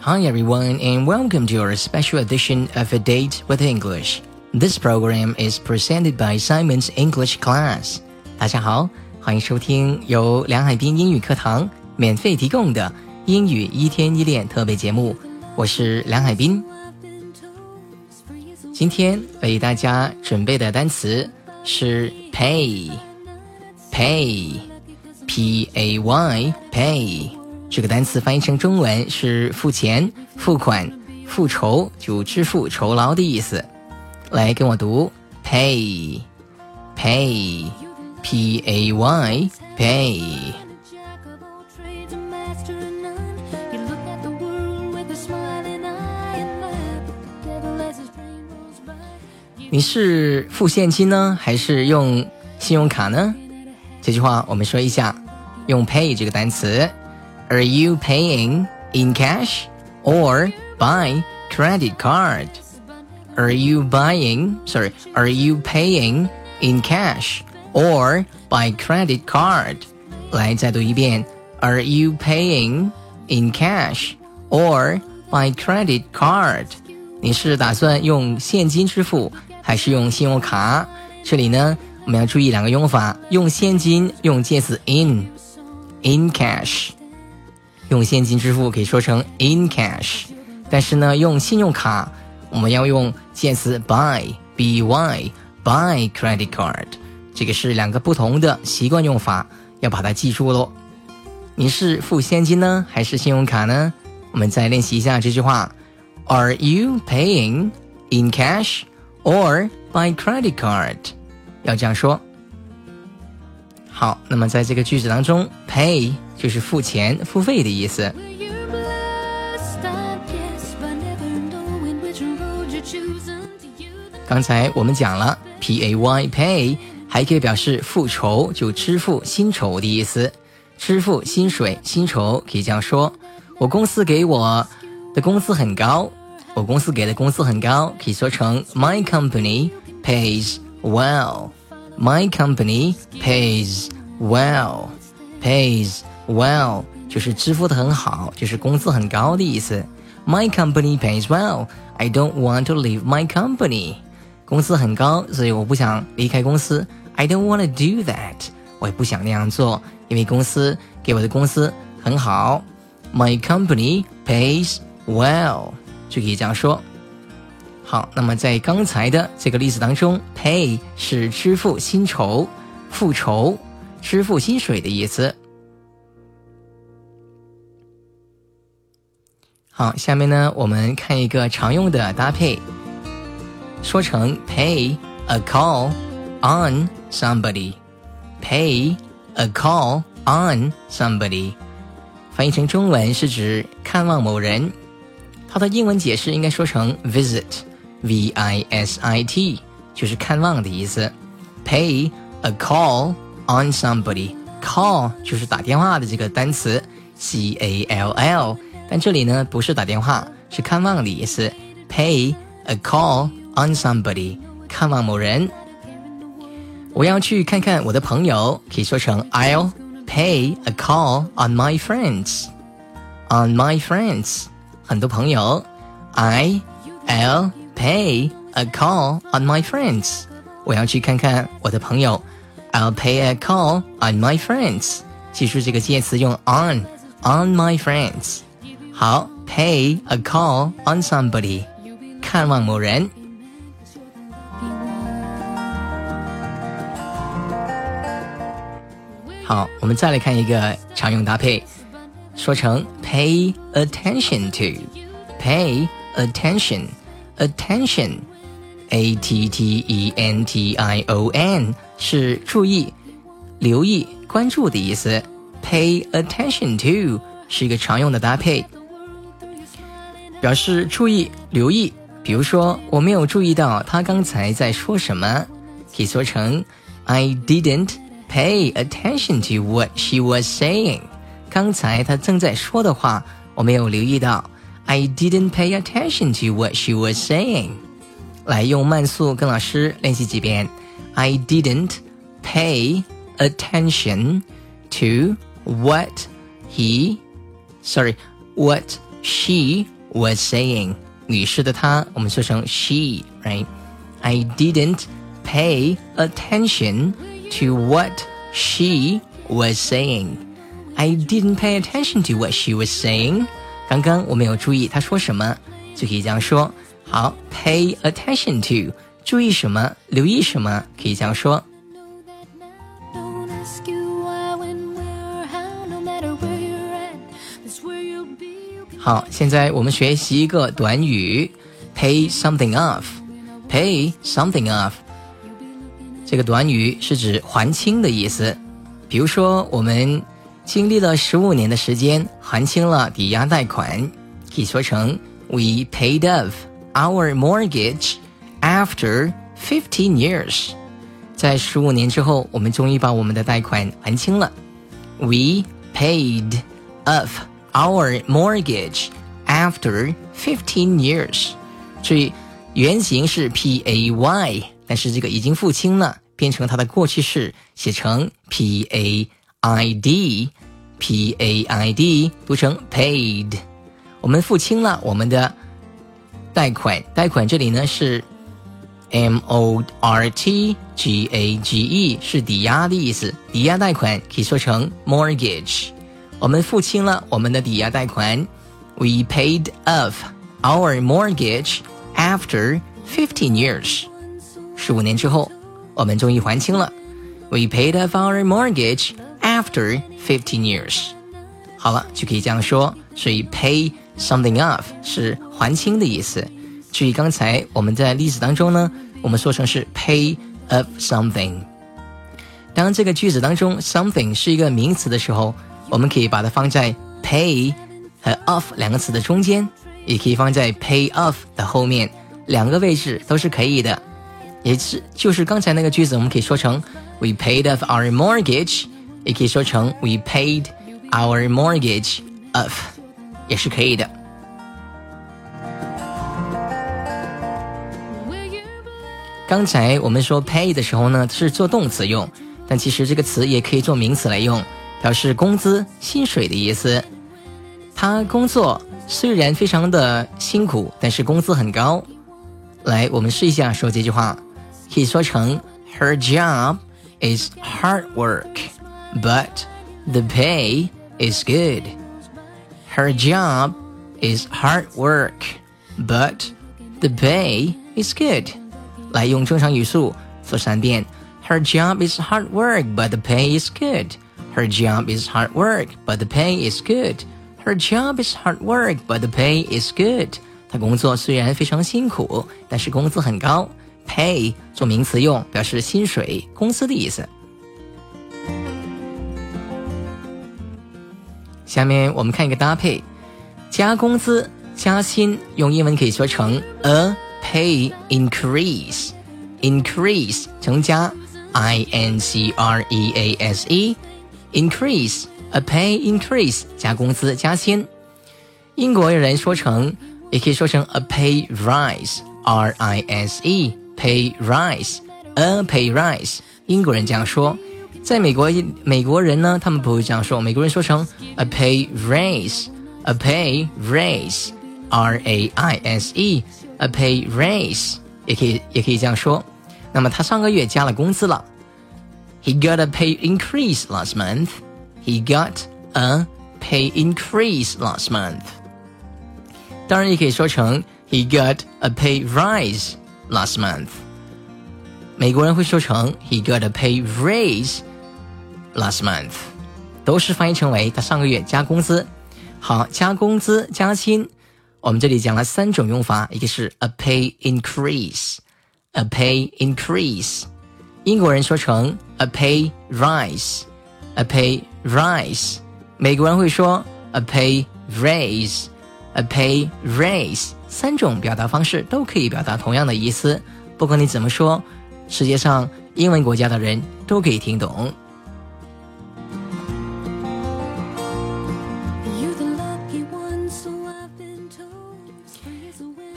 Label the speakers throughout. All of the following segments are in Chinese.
Speaker 1: Hi everyone and welcome to our special edition of A Date with English. This program is presented by Simon's English Class. 大家好，欢迎收听由梁海滨英语课堂免费提供的英语一天一练特别节目。我是梁海滨。今天为大家准备的单词是 pay，pay，p a y pay。 这个单词翻译成中文是付钱、付款、付酬，就支付酬劳的意思。来跟我读，pay，pay，p a y pay。你是付现金呢，还是用信用卡呢？这句话我们说一下，用 pay 这个单词。Are you paying in cash or by credit card? Are you buying, sorry, are you paying in cash or by credit card? 来，再读一遍。Are you paying in cash or by credit card? 你是打算用现金支付还是用信用卡？这里呢，我们要注意两个用法。用现金用介词 in，in cash。 用现金支付可以说成 in cash，但是呢，用信用卡我们要用介词 by b y by credit card，这个是两个不同的习惯用法，要把它记住喽。你是付现金呢，还是信用卡呢？我们再练习一下这句话：Are you paying in cash or by credit card？要这样说。好，那么在这个句子当中，pay 就是付钱、付费的意思。刚才我们讲了，p a y pay 还可以表示复酬，就支付薪酬的意思。支付薪水、薪酬可以这样说：我公司给我的工资很高。我公司给的工资很高，可以说成 My company pays well。My company pays well, pays well 就是支付的很好，就是工资很高的意思。My company pays well. I don't want to leave my company. 工资很高，所以我不想离开公司。I don't want to do that. 我也不想那样做，因为公司给我的工资很好。My company pays well 就可以这样说。好，那么在刚才的这个例子当中，pay 是支付薪酬、付酬、支付薪水的意思。好，下面呢，我们看一个常用的搭配，说成 pay a call on somebody，pay a call on somebody，翻译成中文是指看望某人，它的英文解释应该说成 visit。V I S I T 就是看望的意思。Pay a call on somebody。Call 就是打电话的这个单词，C A L L。 但这里呢不是打电话，是看望的意思。Pay a call on somebody，看望某人。我要去看看我的朋友，可以说成 I'll pay a call on my friends。On my friends，很多朋友，I L pay a call on my friends。我要去看看我的朋友。I'll pay a call on my friends。记住这个介词用 on on my friends。 好，pay a call on somebody，看望某人。好，我们再来看一个常用搭配，说成 pay attention to，pay attention。attention，a t t e n t i o n 是注意、留意、关注的意思。Pay attention to 是一个常用的搭配，表示注意、留意。比如说，我没有注意到他刚才在说什么，可以说成 I didn't pay attention to what she was saying。刚才他正在说的话，我没有留意到。I didn't pay attention to what she was saying。来用慢速跟老师练习几遍。I didn't pay attention to what he, sorry, what she was saying。女士的她，我们说成 she，right？I didn't pay attention to what she was saying. I didn't pay attention to what she was saying. 刚刚我没有注意她说什么，就可以这样说。好，pay attention to，注意什么，留意什么，可以这样说。 好，现在我们学习一个短语，pay something off。pay something off 这个短语是指还清的意思。比如说，我们经历了十五年的时间还清了抵押贷款，可以说成 We paid off our mortgage after fifteen years。在十五年之后，我们终于把我们的贷款还清了。We paid off our mortgage after fifteen years。注意，原型是 P A Y，但是这个已经付清了。变成它的过去式，写成 p a i d，p a i d 读成 paid。我们付清了我们的贷款，贷款这里呢是 m o r t g a g e，是抵押的意思。抵押贷款可以说成 mortgage。 我们付清了我们的抵押贷款，we paid off our mortgage after fifteen years，十五年之后。我们终于还清了。We paid off our mortgage after fifteen years。好了，就可以这样说。所以 pay something off 是还清的意思。至于刚才我们在例子当中呢，我们说成是 pay off something。当这个句子当中 something 是一个名词的时候， 我们可以把它放在 pay 和 off 两个词的中间，也可以放在 pay off 的后面，两个位置都是可以的。也是就是刚才那个句子，我们可以说成 We paid off our mortgage，也可以说成 We paid our mortgage off，也是可以的。刚才我们说 pay 的时候呢，是做动词用，但其实这个词也可以做名词来用，表示工资、薪水的意思。他工作虽然非常的辛苦，但是工资很高。来，我们试一下说这句话。可以说成 Her job is hard work, but the pay is good. Her job is hard work, but the pay is good. 来用正常语速说三遍。Her job is hard work, but the pay is good. Her job is hard work, but the pay is good. Her job is hard work, but the pay is good. 她工作虽然非常辛苦，但是工资很高。pay 做名词用，表示薪水、工资的意思。下面我们看一个搭配，加工资、加薪，用英文可以说成 a pay increase。increase 增加，i n c r e a s E increase a pay increase 加工资、加薪。英国人说成，也可以说成 a pay rise，r i s e。Pay rise，a pay rise，英国人这样说，在美国，美国人呢，他们不会这样说，美国人说成 a pay raise，a pay raise，r a i s e，a pay raise，也可以也可以这样说。那么他上个月加了工资了 ，He got a pay increase last month. He got a pay increase last month. 当然也可以说成 He got a pay rise. Last month，美国人会说成 He got a pay raise last month，都是翻译成为他上个月加工资。好，加工资加薪，我们这里讲了三种用法，一个是 a pay increase，a pay increase，英国人说成 A pay rise，a pay rise，美国人会说 a pay raise，a pay raise。三种表达方式都可以表达同样的意思，不管你怎么说，世界上英文国家的人都可以听懂。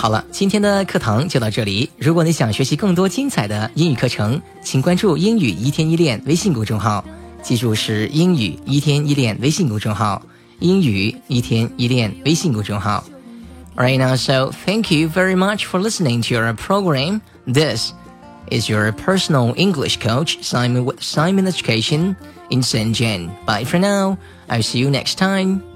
Speaker 1: 好了，今天的课堂就到这里。如果你想学习更多精彩的英语课程，请关注“英语一天一练”微信公众号，记住是“英语一天一练”微信公众号，“英语一天一练”微信公众号。Right now, so thank you very much for listening to your program. This is your personal English coach Simon with Simon Education in Shenzhen. Bye for now. I'll see you next time.